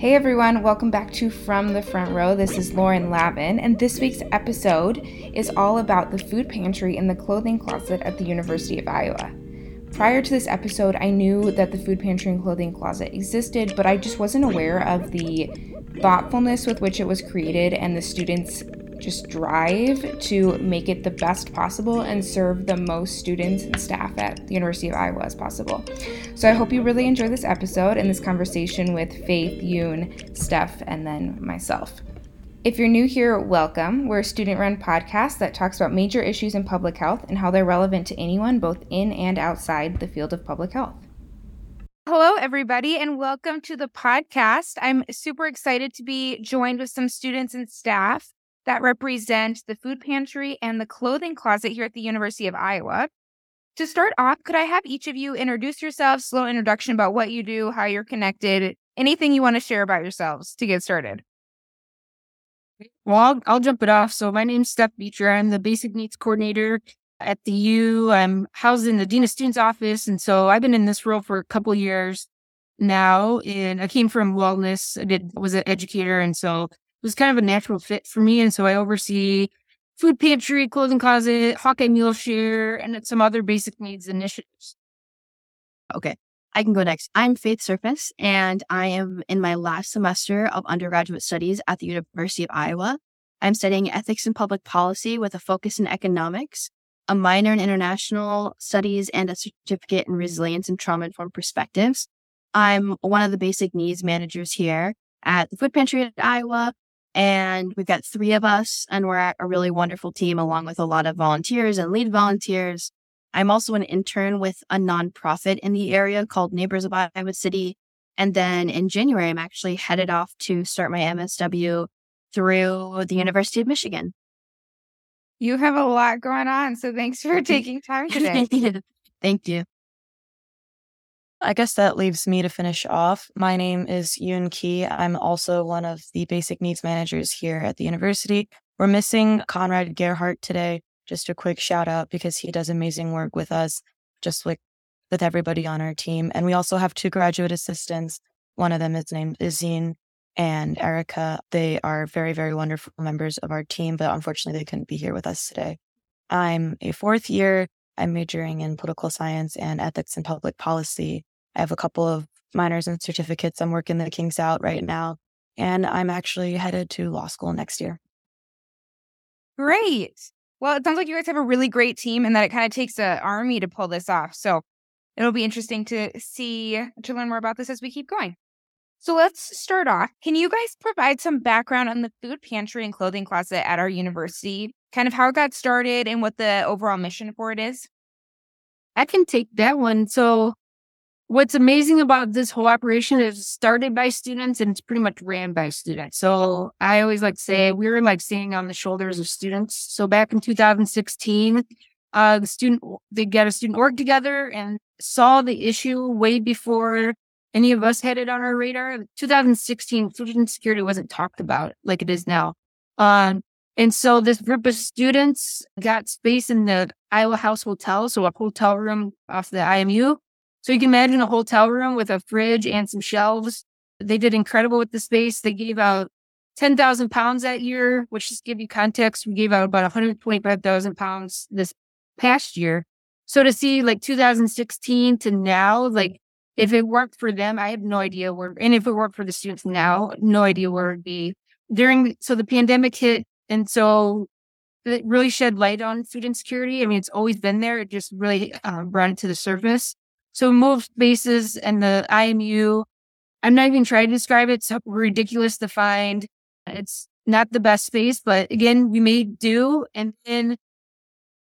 Hey everyone, welcome back to From the Front Row. This is Lauren Lavin, and this week's episode is all about the food pantry and the clothing closet at the University of Iowa. Prior to this episode, I knew that the food pantry and clothing closet existed, but I just wasn't aware of the thoughtfulness with which it was created and the students' just drive to make it the best possible and serve the most students and staff at the University of Iowa as possible. So I hope you really enjoy this episode and this conversation with Faith, Yoon, Steph, and then myself. If you're new here, welcome. We're a student run podcast that talks about major issues in public health and how they're relevant to anyone both in and outside the field of public health. Hello, everybody, and welcome to the podcast. I'm super excited to be joined with some students and staff that represent the food pantry and the clothing closet here at the University of Iowa. To start off, could I have each of you introduce yourselves, slow introduction about what you do, how you're connected, anything you want to share about yourselves to get started? Well, I'll, I'll jump it off. So my name's Steph Beecher. I'm the basic needs coordinator at the U. I'm housed in the Dean of Students office. And so I've been in this role for a couple years now. And I came from wellness. I did was an educator. And so was kind of a natural fit for me. And so I oversee food pantry, clothing closet, Hawkeye Meal Share, and some other basic needs initiatives. Okay, I can go next. I'm Faith Surface, and I am in my last semester of undergraduate studies at the University of Iowa. I'm studying ethics and public policy with a focus in economics, a minor in international studies, and a certificate in resilience and trauma informed perspectives. I'm one of the basic needs managers here at the food pantry at Iowa, and we've got three of us, and we're a really wonderful team along with a lot of volunteers and lead volunteers. I'm also an intern with a nonprofit in the area called Neighbors of Iowa City. And then in January, I'm actually headed off to start my MSW through the University of Michigan. You have a lot going on. So thanks for taking time today. Thank you. I guess that leaves me to finish off. My name is Yoon Ki. I'm also one of the basic needs managers here at the university. We're missing Conrad Gerhardt today. Just a quick shout out because he does amazing work with us, just like with everybody on our team. And we also have two graduate assistants. One of them is named Izine and Erica. They are very, very wonderful members of our team, but unfortunately they couldn't be here with us today. I'm a fourth year. I'm majoring in political science and ethics and public policy. I have a couple of minors and certificates. I'm working the kinks out right now. And I'm actually headed to law school next year. Great. Well, it sounds like you guys have a really great team and that it kind of takes an army to pull this off. So it'll be interesting to see, to learn more about this as we keep going. So let's start off. Can you guys provide some background on the food pantry and clothing closet at our university? Kind of how it got started and what the overall mission for it is? I can take that one. So what's amazing about this whole operation is started by students and it's pretty much ran by students. So I always like to say we were like standing on the shoulders of students. So back in 2016, uh, the student they got a student org together and saw the issue way before any of us had it on our radar. 2016, food insecurity wasn't talked about like it is now. Um, and so this group of students got space in the Iowa House Hotel, so a hotel room off the IMU so you can imagine a hotel room with a fridge and some shelves. They did incredible with the space. They gave out 10,000 pounds that year, which just give you context, we gave out about 125,000 pounds this past year. So to see like 2016 to now, like if it worked for them, I have no idea where, and if it worked for the students now, no idea where it'd be. During, so the pandemic hit, and so it really shed light on food insecurity. I mean, it's always been there. It just really uh, brought it to the surface. So move spaces and the IMU, I'm not even trying to describe it. It's ridiculous to find. It's not the best space, but again, we made do. And then,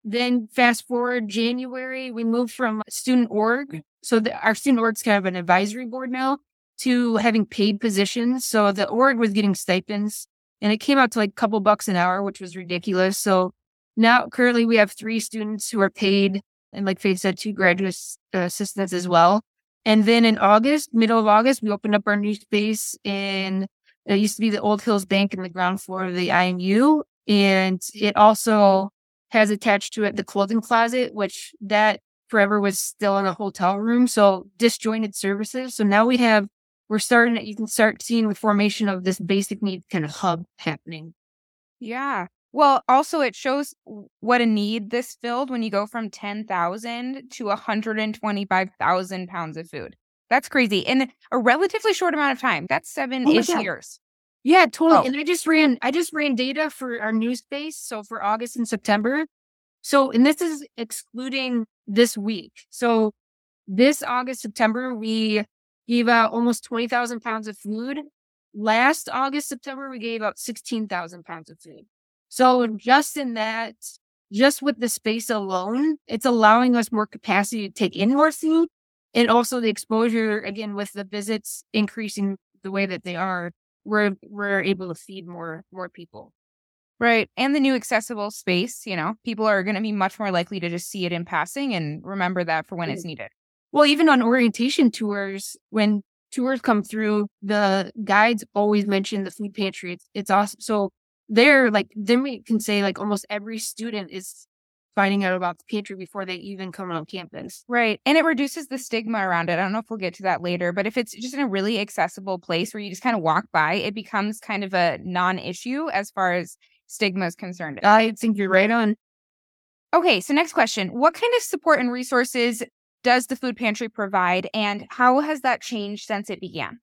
then fast forward January, we moved from student org. So the, our student org is kind of an advisory board now to having paid positions. So the org was getting stipends and it came out to like a couple bucks an hour, which was ridiculous. So now currently we have three students who are paid and like Faith said, two graduate uh, assistants as well. And then in August, middle of August, we opened up our new space in it used to be the Old Hills Bank in the ground floor of the IMU. And it also has attached to it the clothing closet, which that forever was still in a hotel room. So disjointed services. So now we have we're starting you can start seeing the formation of this basic need kind of hub happening. Yeah. Well, also it shows what a need this filled when you go from 10,000 to 125,000 pounds of food. That's crazy. In a relatively short amount of time. That's seven oh ish Oh years. Yeah, totally. Oh. And I just ran I just ran data for our news space, so for August and September. So and this is excluding this week. So this August, September, we gave out almost 20,000 pounds of food. Last August, September, we gave out 16,000 pounds of food. So just in that, just with the space alone, it's allowing us more capacity to take in more food. And also the exposure, again, with the visits increasing the way that they are, we're we're able to feed more more people. Right. And the new accessible space, you know, people are going to be much more likely to just see it in passing and remember that for when it's needed. Well, even on orientation tours, when tours come through, the guides always mention the food pantry. It's it's awesome. So they're like then we can say like almost every student is finding out about the pantry before they even come on campus. Right. And it reduces the stigma around it. I don't know if we'll get to that later, but if it's just in a really accessible place where you just kind of walk by, it becomes kind of a non issue as far as stigma is concerned. I think you're right on. Okay. So, next question What kind of support and resources does the food pantry provide, and how has that changed since it began?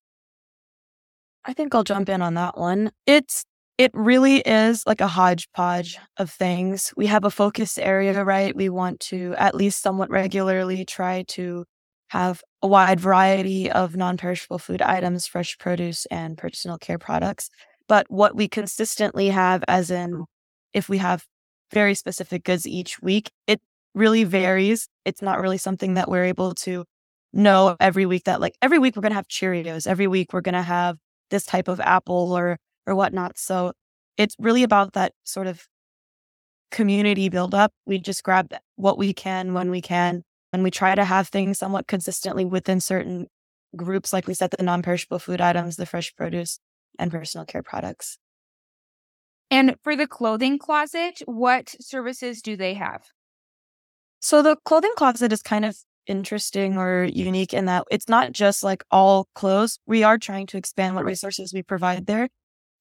I think I'll jump in on that one. It's it really is like a hodgepodge of things. We have a focus area, right? We want to at least somewhat regularly try to have a wide variety of non-perishable food items, fresh produce and personal care products. But what we consistently have as in if we have very specific goods each week, it really varies. It's not really something that we're able to know every week that like every week we're going to have Cheerios, every week we're going to have this type of apple or or whatnot. So it's really about that sort of community buildup. We just grab what we can when we can, and we try to have things somewhat consistently within certain groups, like we said, the non-perishable food items, the fresh produce, and personal care products. And for the clothing closet, what services do they have? So the clothing closet is kind of interesting or unique in that it's not just like all clothes. We are trying to expand what resources we provide there.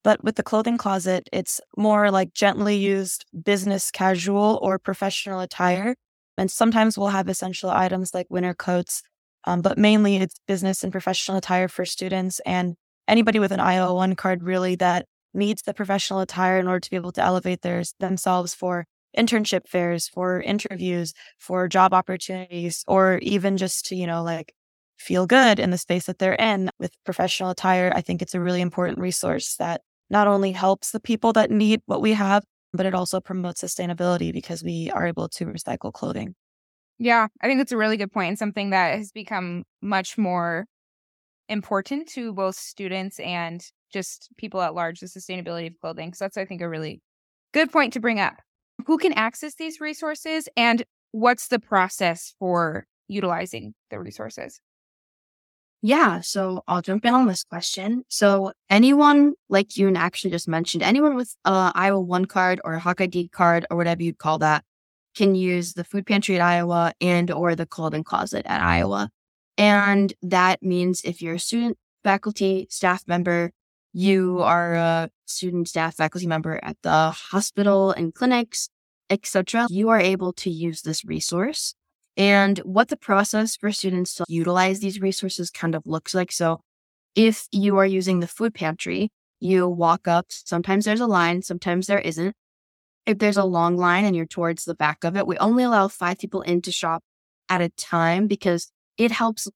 But with the clothing closet, it's more like gently used business casual or professional attire. And sometimes we'll have essential items like winter coats, um, but mainly it's business and professional attire for students and anybody with an Iowa One card really that needs the professional attire in order to be able to elevate their, themselves for internship fairs, for interviews, for job opportunities, or even just to, you know, like feel good in the space that they're in with professional attire. I think it's a really important resource that not only helps the people that need what we have, but it also promotes sustainability because we are able to recycle clothing. Yeah, I think that's a really good point and something that has become much more important to both students and just people at large, the sustainability of clothing. So that's, I think, a really good point to bring up. Who can access these resources and what's the process for utilizing the resources? Yeah, so I'll jump in on this question. So anyone like you and actually just mentioned, anyone with a Iowa One card or a Hawk ID card or whatever you'd call that, can use the food pantry at Iowa and or the clothing closet at Iowa. And that means if you're a student, faculty, staff member, you are a student, staff, faculty member at the hospital and clinics, etc., you are able to use this resource and what the process for students to utilize these resources kind of looks like. So, if you are using the food pantry, you walk up. Sometimes there's a line, sometimes there isn't. If there's a long line and you're towards the back of it, we only allow five people in to shop at a time because it helps.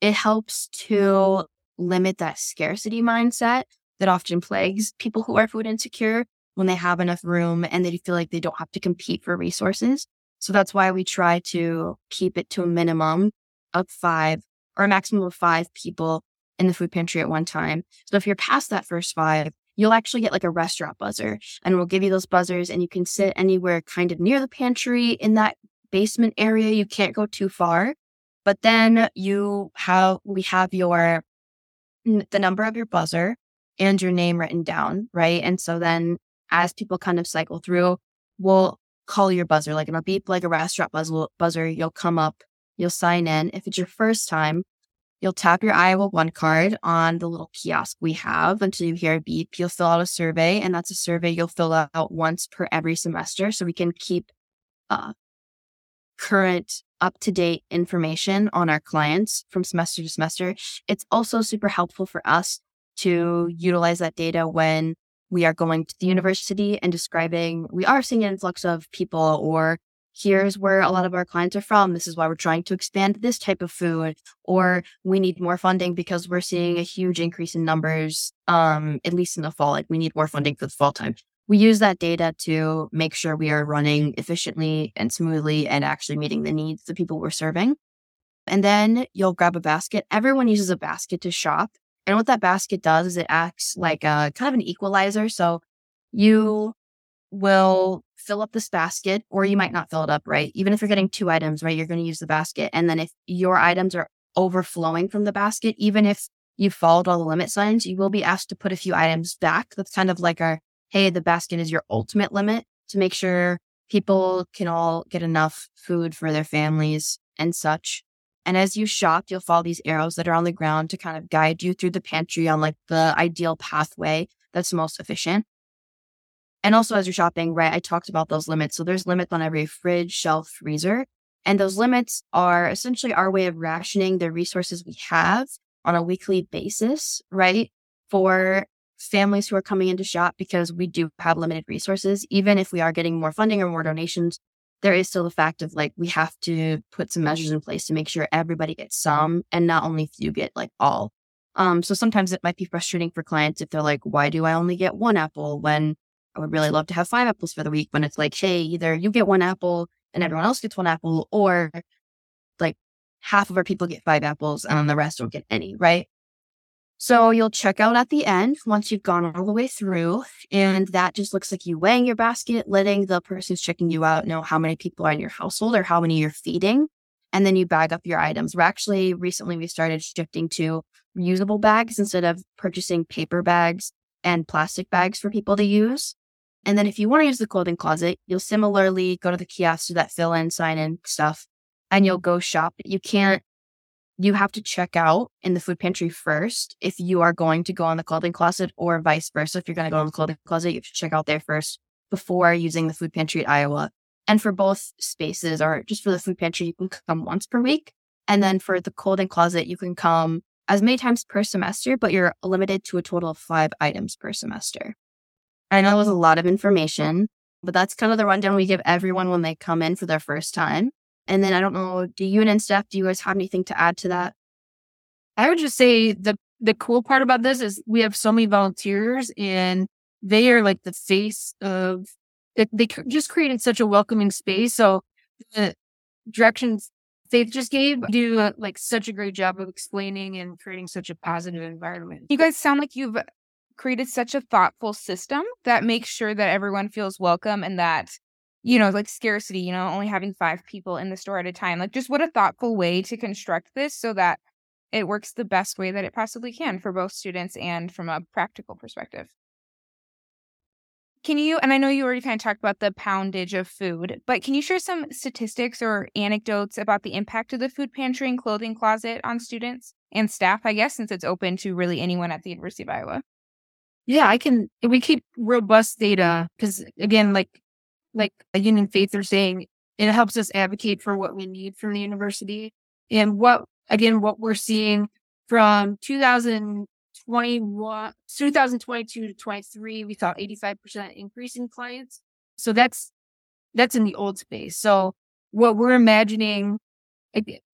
It helps to limit that scarcity mindset that often plagues people who are food insecure when they have enough room and they feel like they don't have to compete for resources. So that's why we try to keep it to a minimum of five or a maximum of five people in the food pantry at one time. So if you're past that first five, you'll actually get like a restaurant buzzer and we'll give you those buzzers and you can sit anywhere kind of near the pantry in that basement area. You can't go too far. But then you have, we have your, the number of your buzzer and your name written down, right? And so then as people kind of cycle through, we'll call your buzzer, like it'll beep like a restaurant buzzer. You'll come up, you'll sign in. If it's your first time, You'll tap your Iowa One card on the little kiosk we have until you hear a beep. You'll fill out a survey, and that's a survey you'll fill out once per every semester so we can keep uh, current up to date information on our clients from semester to semester. It's also super helpful for us to utilize that data when we are going to the university and describing we are seeing an influx of people or here's where a lot of our clients are from. This is why we're trying to expand this type of food, or we need more funding because we're seeing a huge increase in numbers, um, at least in the fall. Like we need more funding for the fall time. We use that data to make sure we are running efficiently and smoothly and actually meeting the needs of the people we're serving. And then you'll grab a basket. Everyone uses a basket to shop. And what that basket does is it acts like a kind of an equalizer. So you will fill up this basket, or you might not fill it up, right? Even if you're getting two items, right, you're going to use the basket. And then if your items are overflowing from the basket, even if you followed all the limit signs, you will be asked to put a few items back. That's kind of like our, hey, the basket is your ultimate limit to make sure people can all get enough food for their families and such. And as you shop, you'll follow these arrows that are on the ground to kind of guide you through the pantry on like the ideal pathway that's most efficient. And also, as you're shopping, right, I talked about those limits. So there's limits on every fridge, shelf, freezer. And those limits are essentially our way of rationing the resources we have on a weekly basis, right? For families who are coming in to shop because we do have limited resources. Even if we are getting more funding or more donations, there is still the fact of like we have to put some measures in place to make sure everybody gets some and not only you get like all. Um, so sometimes it might be frustrating for clients if they're like, why do I only get one apple when I would really love to have five apples for the week when it's like, hey, either you get one apple and everyone else gets one apple, or like half of our people get five apples and the rest don't get any, right? So you'll check out at the end once you've gone all the way through. And that just looks like you weighing your basket, letting the person who's checking you out know how many people are in your household or how many you're feeding. And then you bag up your items. We're actually recently we started shifting to reusable bags instead of purchasing paper bags and plastic bags for people to use. And then if you want to use the clothing closet, you'll similarly go to the kiosk, do that fill in, sign in stuff, and you'll go shop. You can't, you have to check out in the food pantry first if you are going to go on the clothing closet or vice versa. If you're going to go on the clothing closet, you have to check out there first before using the food pantry at Iowa. And for both spaces or just for the food pantry, you can come once per week. And then for the clothing closet, you can come as many times per semester, but you're limited to a total of five items per semester. I know it was a lot of information, but that's kind of the rundown we give everyone when they come in for their first time. And then I don't know, do you and Steph, do you guys have anything to add to that? I would just say the the cool part about this is we have so many volunteers and they are like the face of it, they just created such a welcoming space. So the directions Faith just gave do uh, like such a great job of explaining and creating such a positive environment. You guys sound like you've created such a thoughtful system that makes sure that everyone feels welcome and that you know like scarcity you know only having five people in the store at a time like just what a thoughtful way to construct this so that it works the best way that it possibly can for both students and from a practical perspective can you and i know you already kind of talked about the poundage of food but can you share some statistics or anecdotes about the impact of the food pantry and clothing closet on students and staff i guess since it's open to really anyone at the university of iowa yeah, I can. We keep robust data because, again, like like Yoon and Faith are saying, it helps us advocate for what we need from the university and what again what we're seeing from 2021 2022 to 23 we saw 85% increase in clients so that's that's in the old space so what we're imagining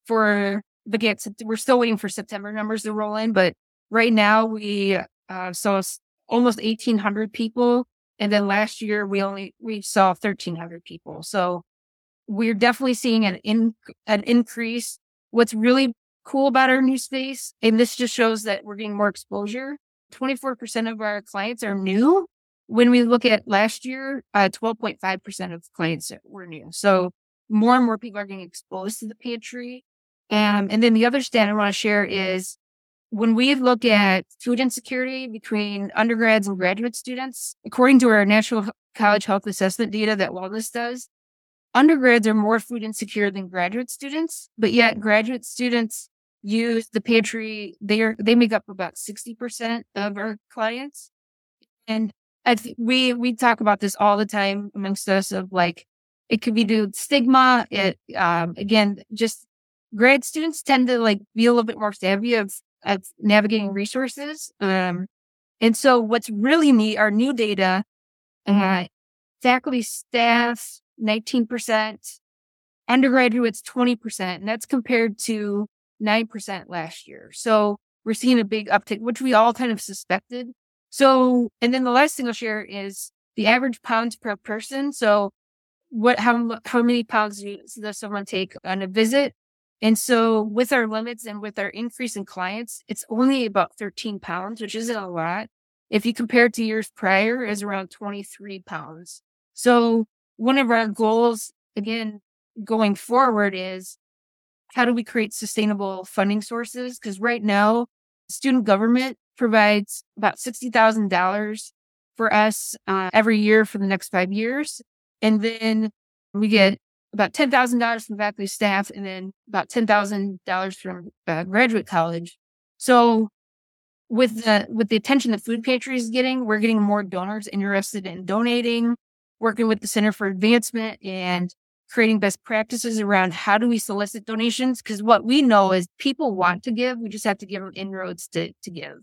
for the get we're still waiting for september numbers to roll in but right now we uh saw almost 1800 people. And then last year we only, we saw 1300 people. So we're definitely seeing an in, an increase. What's really cool about our new space, and this just shows that we're getting more exposure. 24% of our clients are new. When we look at last year, uh, 12.5% of clients were new. So more and more people are getting exposed to the pantry. Um, and then the other stat I want to share is when we look at food insecurity between undergrads and graduate students, according to our National College Health Assessment data that Wellness does, undergrads are more food insecure than graduate students, but yet graduate students use the pantry. They're they make up about sixty percent of our clients, and I th- we we talk about this all the time amongst us of like it could be due to stigma. It um, again just grad students tend to like be a little bit more savvy of of navigating resources. Um, and so what's really neat, are new data, uh, faculty staff, 19%, undergraduates, 20%, and that's compared to 9% last year. So we're seeing a big uptick, which we all kind of suspected. So, and then the last thing I'll share is the average pounds per person. So what, how, how many pounds does someone take on a visit? And so with our limits and with our increase in clients, it's only about 13 pounds, which isn't a lot. If you compare it to years prior is around 23 pounds. So one of our goals, again, going forward is how do we create sustainable funding sources? Because right now, student government provides about $60,000 for us uh, every year for the next five years. And then we get about $10,000 from faculty staff and then about $10,000 from uh, graduate college. So with the, with the attention that food pantry is getting, we're getting more donors interested in donating, working with the Center for Advancement and creating best practices around how do we solicit donations? Because what we know is people want to give. We just have to give them inroads to, to give.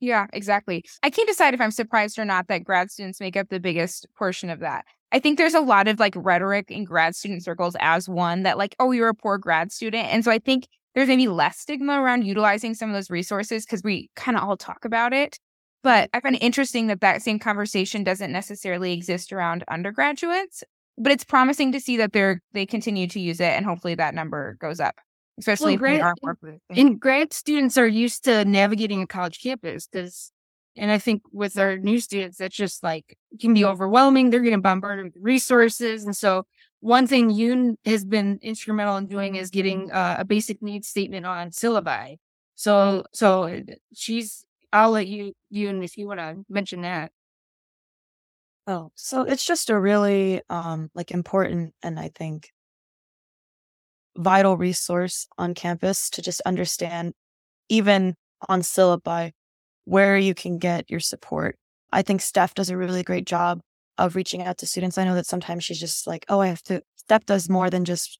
Yeah, exactly. I can't decide if I'm surprised or not that grad students make up the biggest portion of that. I think there's a lot of like rhetoric in grad student circles as one that like, oh, you're a poor grad student. And so I think there's maybe less stigma around utilizing some of those resources because we kind of all talk about it. But I find it interesting that that same conversation doesn't necessarily exist around undergraduates. But it's promising to see that they're they continue to use it, and hopefully that number goes up, especially well, if grad, are more. And grad students are used to navigating a college campus because and I think with our new students, that's just like can be overwhelming. They're getting bombarded with resources. And so one thing Yoon has been instrumental in doing is getting uh, a basic needs statement on syllabi. So, so she's, I'll let you, Yoon, if you want to mention that. Oh, so it's just a really, um, like important and I think vital resource on campus to just understand even on syllabi where you can get your support. I think Steph does a really great job of reaching out to students. I know that sometimes she's just like, oh, I have to. Steph does more than just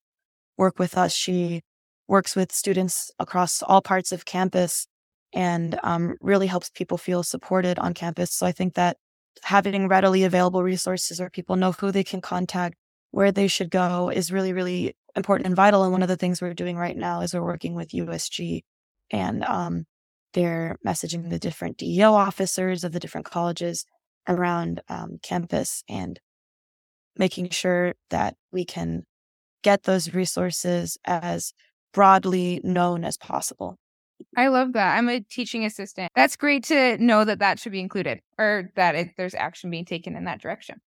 work with us. She works with students across all parts of campus and um, really helps people feel supported on campus. So I think that having readily available resources where people know who they can contact, where they should go is really, really important and vital. And one of the things we're doing right now is we're working with USG and um, they're messaging the different DEO officers of the different colleges around um, campus and making sure that we can get those resources as broadly known as possible. I love that. I'm a teaching assistant. That's great to know that that should be included or that it, there's action being taken in that direction.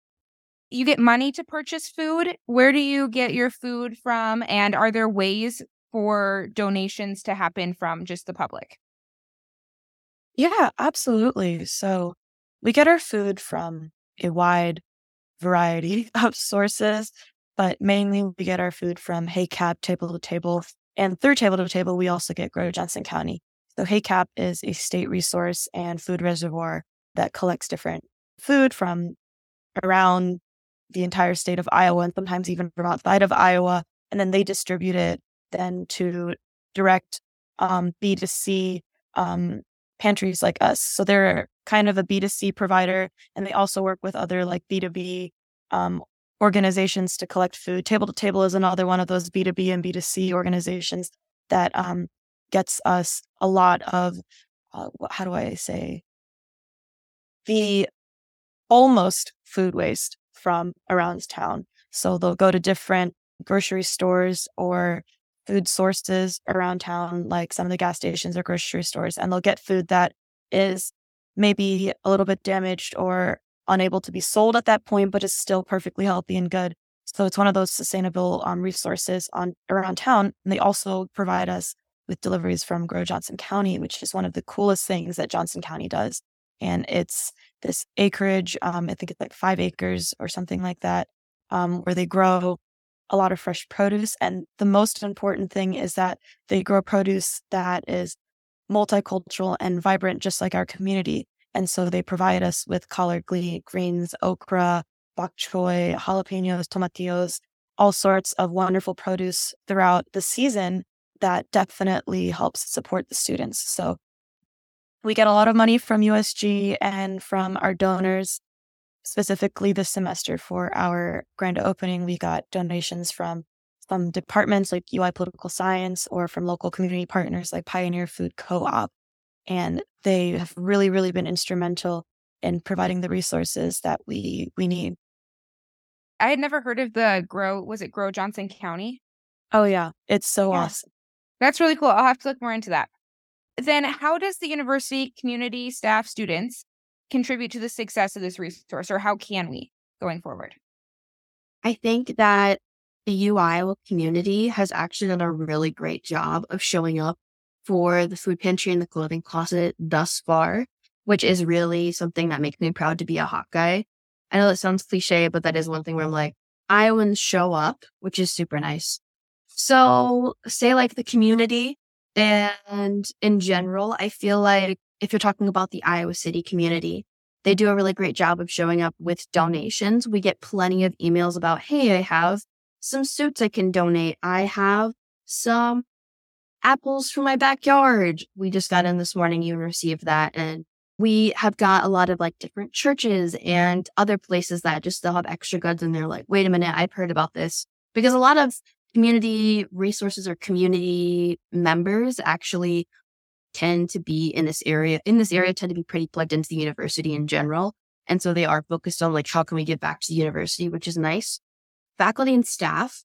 You get money to purchase food. Where do you get your food from? And are there ways for donations to happen from just the public? Yeah, absolutely. So we get our food from a wide variety of sources, but mainly we get our food from HACAP Table to Table. And through Table to Table, we also get Grow Johnson County. So HACAP is a state resource and food reservoir that collects different food from around the entire state of Iowa and sometimes even from outside of Iowa. And then they distribute it then to direct um, B2C um, pantries like us. So they're kind of a B2C provider and they also work with other like B2B um, organizations to collect food. Table to Table is another one of those B2B and B2C organizations that um, gets us a lot of, uh, how do I say, the almost food waste from around town. So they'll go to different grocery stores or food sources around town, like some of the gas stations or grocery stores, and they'll get food that is maybe a little bit damaged or unable to be sold at that point, but is still perfectly healthy and good. So it's one of those sustainable um, resources on around town. And they also provide us with deliveries from Grow Johnson County, which is one of the coolest things that Johnson County does. And it's this acreage, um, I think it's like five acres or something like that, um, where they grow a lot of fresh produce. And the most important thing is that they grow produce that is multicultural and vibrant, just like our community. And so they provide us with collard greens, okra, bok choy, jalapenos, tomatillos, all sorts of wonderful produce throughout the season that definitely helps support the students. So we get a lot of money from USG and from our donors, specifically this semester for our grand opening. We got donations from some departments like UI Political Science or from local community partners like Pioneer Food Co op. And they have really, really been instrumental in providing the resources that we we need. I had never heard of the Grow, was it Grow Johnson County? Oh yeah, it's so yeah. awesome. That's really cool. I'll have to look more into that. Then how does the university community staff students contribute to the success of this resource or how can we going forward? I think that the UI community has actually done a really great job of showing up for the food pantry and the clothing closet thus far, which is really something that makes me proud to be a Hawkeye. I know that sounds cliche, but that is one thing where I'm like, Iowans show up, which is super nice. So, say like the community and in general, I feel like if you're talking about the Iowa City community, they do a really great job of showing up with donations. We get plenty of emails about, hey, I have some suits I can donate. I have some apples from my backyard. We just got in this morning, you received that. And we have got a lot of like different churches and other places that just still have extra goods and they're like, wait a minute, I've heard about this. Because a lot of community resources or community members actually tend to be in this area, in this area tend to be pretty plugged into the university in general. And so they are focused on like, how can we get back to the university, which is nice. Faculty and staff,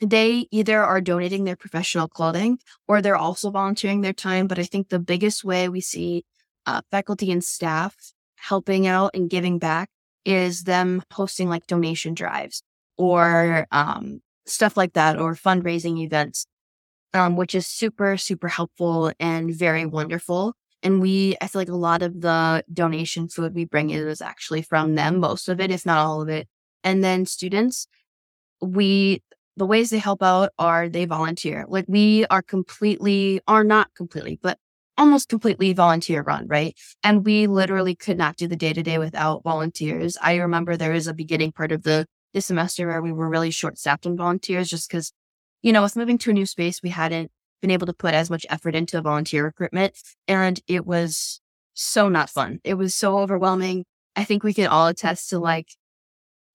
they either are donating their professional clothing or they're also volunteering their time. But I think the biggest way we see uh, faculty and staff helping out and giving back is them posting like donation drives or um, stuff like that or fundraising events, um, which is super, super helpful and very wonderful. And we, I feel like a lot of the donation food we bring in is actually from them, most of it, if not all of it. And then students, we, the ways they help out are they volunteer. Like we are completely, are not completely, but almost completely volunteer run, right? And we literally could not do the day to day without volunteers. I remember there was a beginning part of the this semester where we were really short staffed on volunteers just because, you know, with moving to a new space, we hadn't been able to put as much effort into volunteer recruitment. And it was so not fun. It was so overwhelming. I think we can all attest to like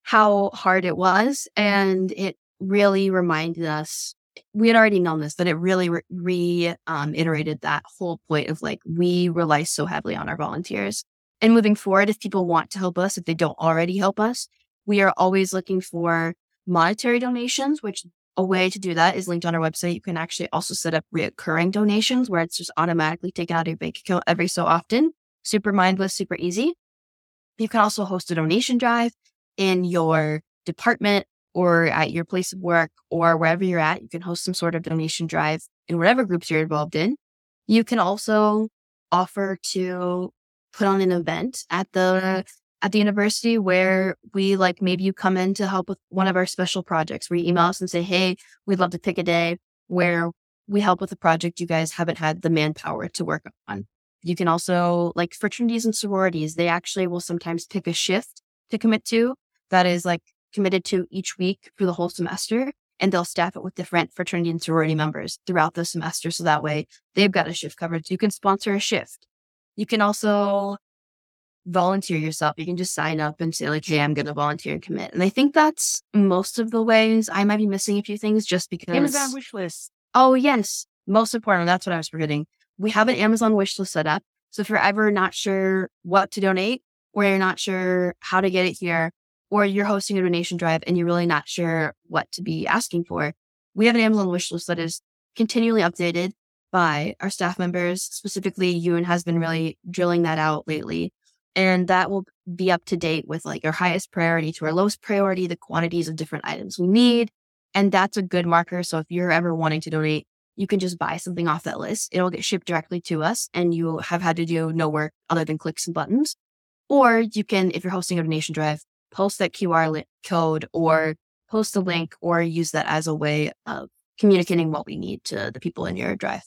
how hard it was. And it really reminded us, we had already known this, but it really re, re um, that whole point of like, we rely so heavily on our volunteers. And moving forward, if people want to help us, if they don't already help us, we are always looking for monetary donations, which a way to do that is linked on our website. You can actually also set up recurring donations where it's just automatically taken out of your bank account every so often. Super mindless, super easy. You can also host a donation drive in your department or at your place of work or wherever you're at. You can host some sort of donation drive in whatever groups you're involved in. You can also offer to put on an event at the at the university where we like maybe you come in to help with one of our special projects where you email us and say, Hey, we'd love to pick a day where we help with a project you guys haven't had the manpower to work on. You can also like fraternities and sororities, they actually will sometimes pick a shift to commit to that is like committed to each week for the whole semester. And they'll staff it with different fraternity and sorority members throughout the semester. So that way they've got a shift covered. You can sponsor a shift. You can also volunteer yourself. You can just sign up and say, like, hey, I'm going to volunteer and commit. And I think that's most of the ways. I might be missing a few things just because. Amazon wish list. Oh, yes. Most important. That's what I was forgetting. We have an Amazon wish list set up. So if you're ever not sure what to donate, or you're not sure how to get it here, or you're hosting a donation drive and you're really not sure what to be asking for, we have an Amazon wish list that is continually updated by our staff members. Specifically, Yoon has been really drilling that out lately and that will be up to date with like your highest priority to our lowest priority, the quantities of different items we need. And that's a good marker. So if you're ever wanting to donate, you can just buy something off that list. It'll get shipped directly to us and you have had to do no work other than click some buttons. Or you can, if you're hosting a donation drive, post that QR code or post a link or use that as a way of communicating what we need to the people in your drive.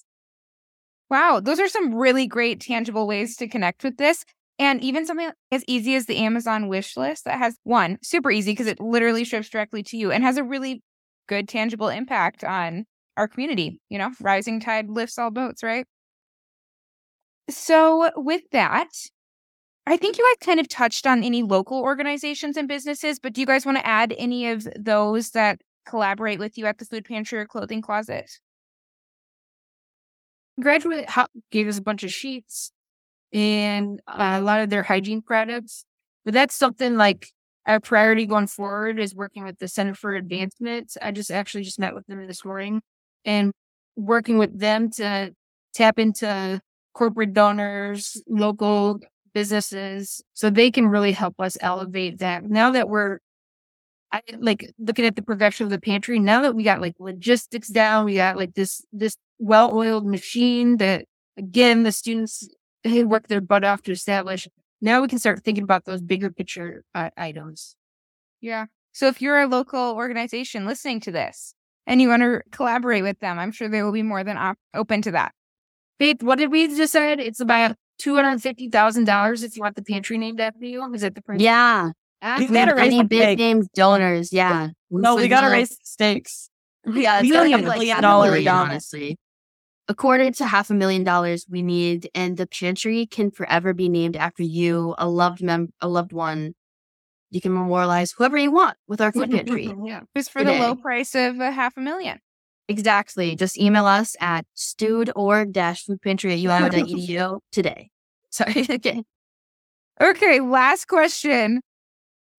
Wow, those are some really great tangible ways to connect with this. And even something as easy as the Amazon wish list that has one super easy because it literally ships directly to you and has a really good tangible impact on our community. You know, rising tide lifts all boats, right? So, with that, I think you guys kind of touched on any local organizations and businesses, but do you guys want to add any of those that collaborate with you at the food pantry or clothing closet? Graduate gave us a bunch of sheets and uh, a lot of their hygiene products. But that's something like our priority going forward is working with the Center for Advancement. I just actually just met with them this morning and working with them to tap into corporate donors, local businesses, so they can really help us elevate that. Now that we're I, like looking at the progression of the pantry, now that we got like logistics down, we got like this this well-oiled machine that again the students they work their butt off to establish. Now we can start thinking about those bigger picture uh, items. Yeah. So if you're a local organization listening to this and you want to collaborate with them, I'm sure they will be more than op- open to that. Faith, what did we just said? It's about two hundred fifty thousand dollars if you want the pantry named after you. Is it the price? Yeah. Ah, we gotta raise any big names donors. Yeah. No, we gotta raise stakes. Yeah, it's like a million dollars, honestly. According to half a million dollars, we need, and the pantry can forever be named after you, a loved mem, a loved one. You can memorialize whoever you want with our food pantry. yeah, just for today. the low price of a half a million. Exactly. Just email us at stewed or dash food pantry at uiowa.edu today. Sorry. okay. Okay. Last question.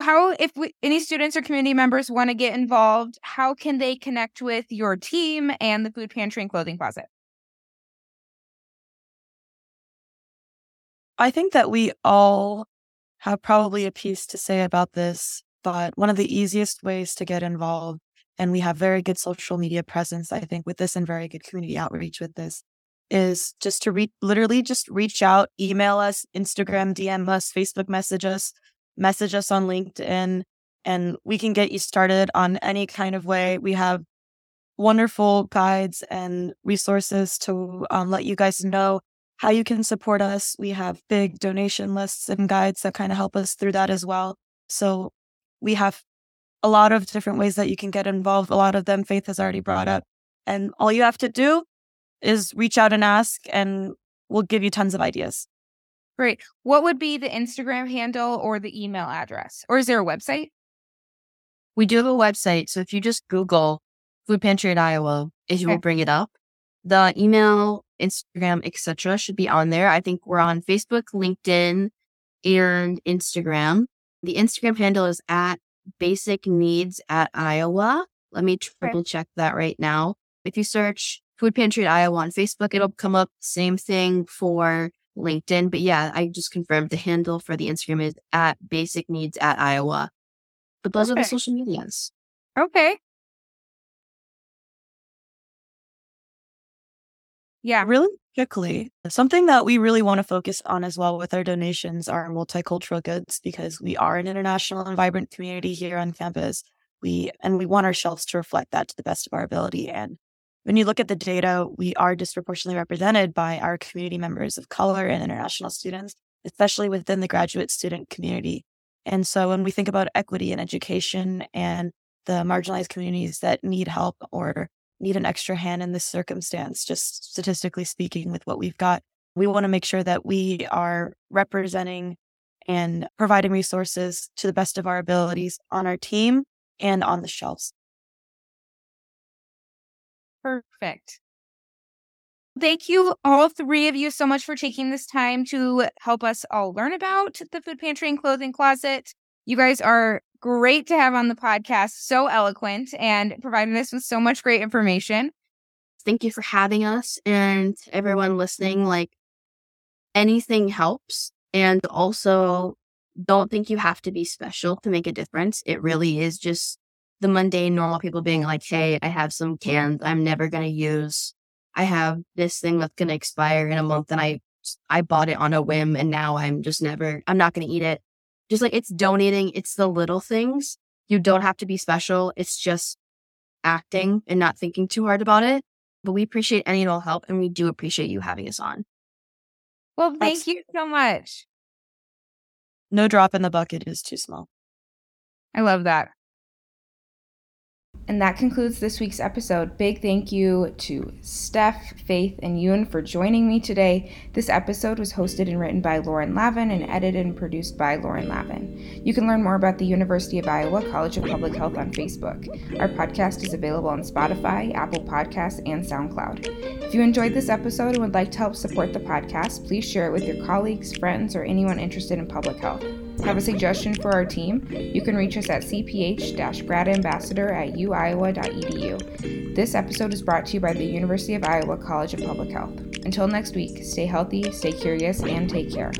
How, if we, any students or community members want to get involved, how can they connect with your team and the food pantry and clothing closet? I think that we all have probably a piece to say about this, but one of the easiest ways to get involved, and we have very good social media presence, I think, with this and very good community outreach with this, is just to reach, literally just reach out, email us, Instagram, DM us, Facebook message us, message us on LinkedIn, and we can get you started on any kind of way. We have wonderful guides and resources to um, let you guys know how you can support us. We have big donation lists and guides that kind of help us through that as well. So we have a lot of different ways that you can get involved. A lot of them Faith has already brought up. And all you have to do is reach out and ask, and we'll give you tons of ideas. Great. What would be the Instagram handle or the email address? Or is there a website? We do have a website. So if you just Google Food Pantry at Iowa, it okay. will bring it up. The email Instagram, etc., should be on there. I think we're on Facebook, LinkedIn, and Instagram. The Instagram handle is at basic needs at Iowa. Let me triple check that right now. If you search Food Pantry at Iowa on Facebook, it'll come up. Same thing for LinkedIn. But yeah, I just confirmed the handle for the Instagram is at basic needs at Iowa. But those okay. are the social medias. Okay. Yeah. Really quickly, something that we really want to focus on as well with our donations are multicultural goods because we are an international and vibrant community here on campus. We and we want our shelves to reflect that to the best of our ability. And when you look at the data, we are disproportionately represented by our community members of color and international students, especially within the graduate student community. And so when we think about equity in education and the marginalized communities that need help or need an extra hand in this circumstance, just statistically speaking, with what we've got. We want to make sure that we are representing and providing resources to the best of our abilities on our team and on the shelves. Perfect. Thank you, all three of you, so much for taking this time to help us all learn about the food pantry and clothing closet. You guys are great to have on the podcast. So eloquent and providing us with so much great information. Thank you for having us and everyone listening. Like anything helps. And also, don't think you have to be special to make a difference. It really is just the mundane, normal people being like, hey, I have some cans I'm never going to use. I have this thing that's going to expire in a month and I I bought it on a whim and now I'm just never I'm not going to eat it just like it's donating, it's the little things You don't have to be special. It's just acting and not thinking too hard about it. But we appreciate any and all help, and we do appreciate you having us on. Well, thank That's- you so much. No drop in the bucket is too small. I love that. And that concludes this week's episode. Big thank you to Steph, Faith, and Yoon for joining me today. This episode was hosted and written by Lauren Lavin and edited and produced by Lauren Lavin. You can learn more about the University of Iowa College of Public Health on Facebook. Our podcast is available on Spotify, Apple Podcasts, and SoundCloud. If you enjoyed this episode and would like to help support the podcast, please share it with your colleagues, friends, or anyone interested in public health. Have a suggestion for our team? You can reach us at cph-gradambassador at uiowa.edu. This episode is brought to you by the University of Iowa College of Public Health. Until next week, stay healthy, stay curious, and take care.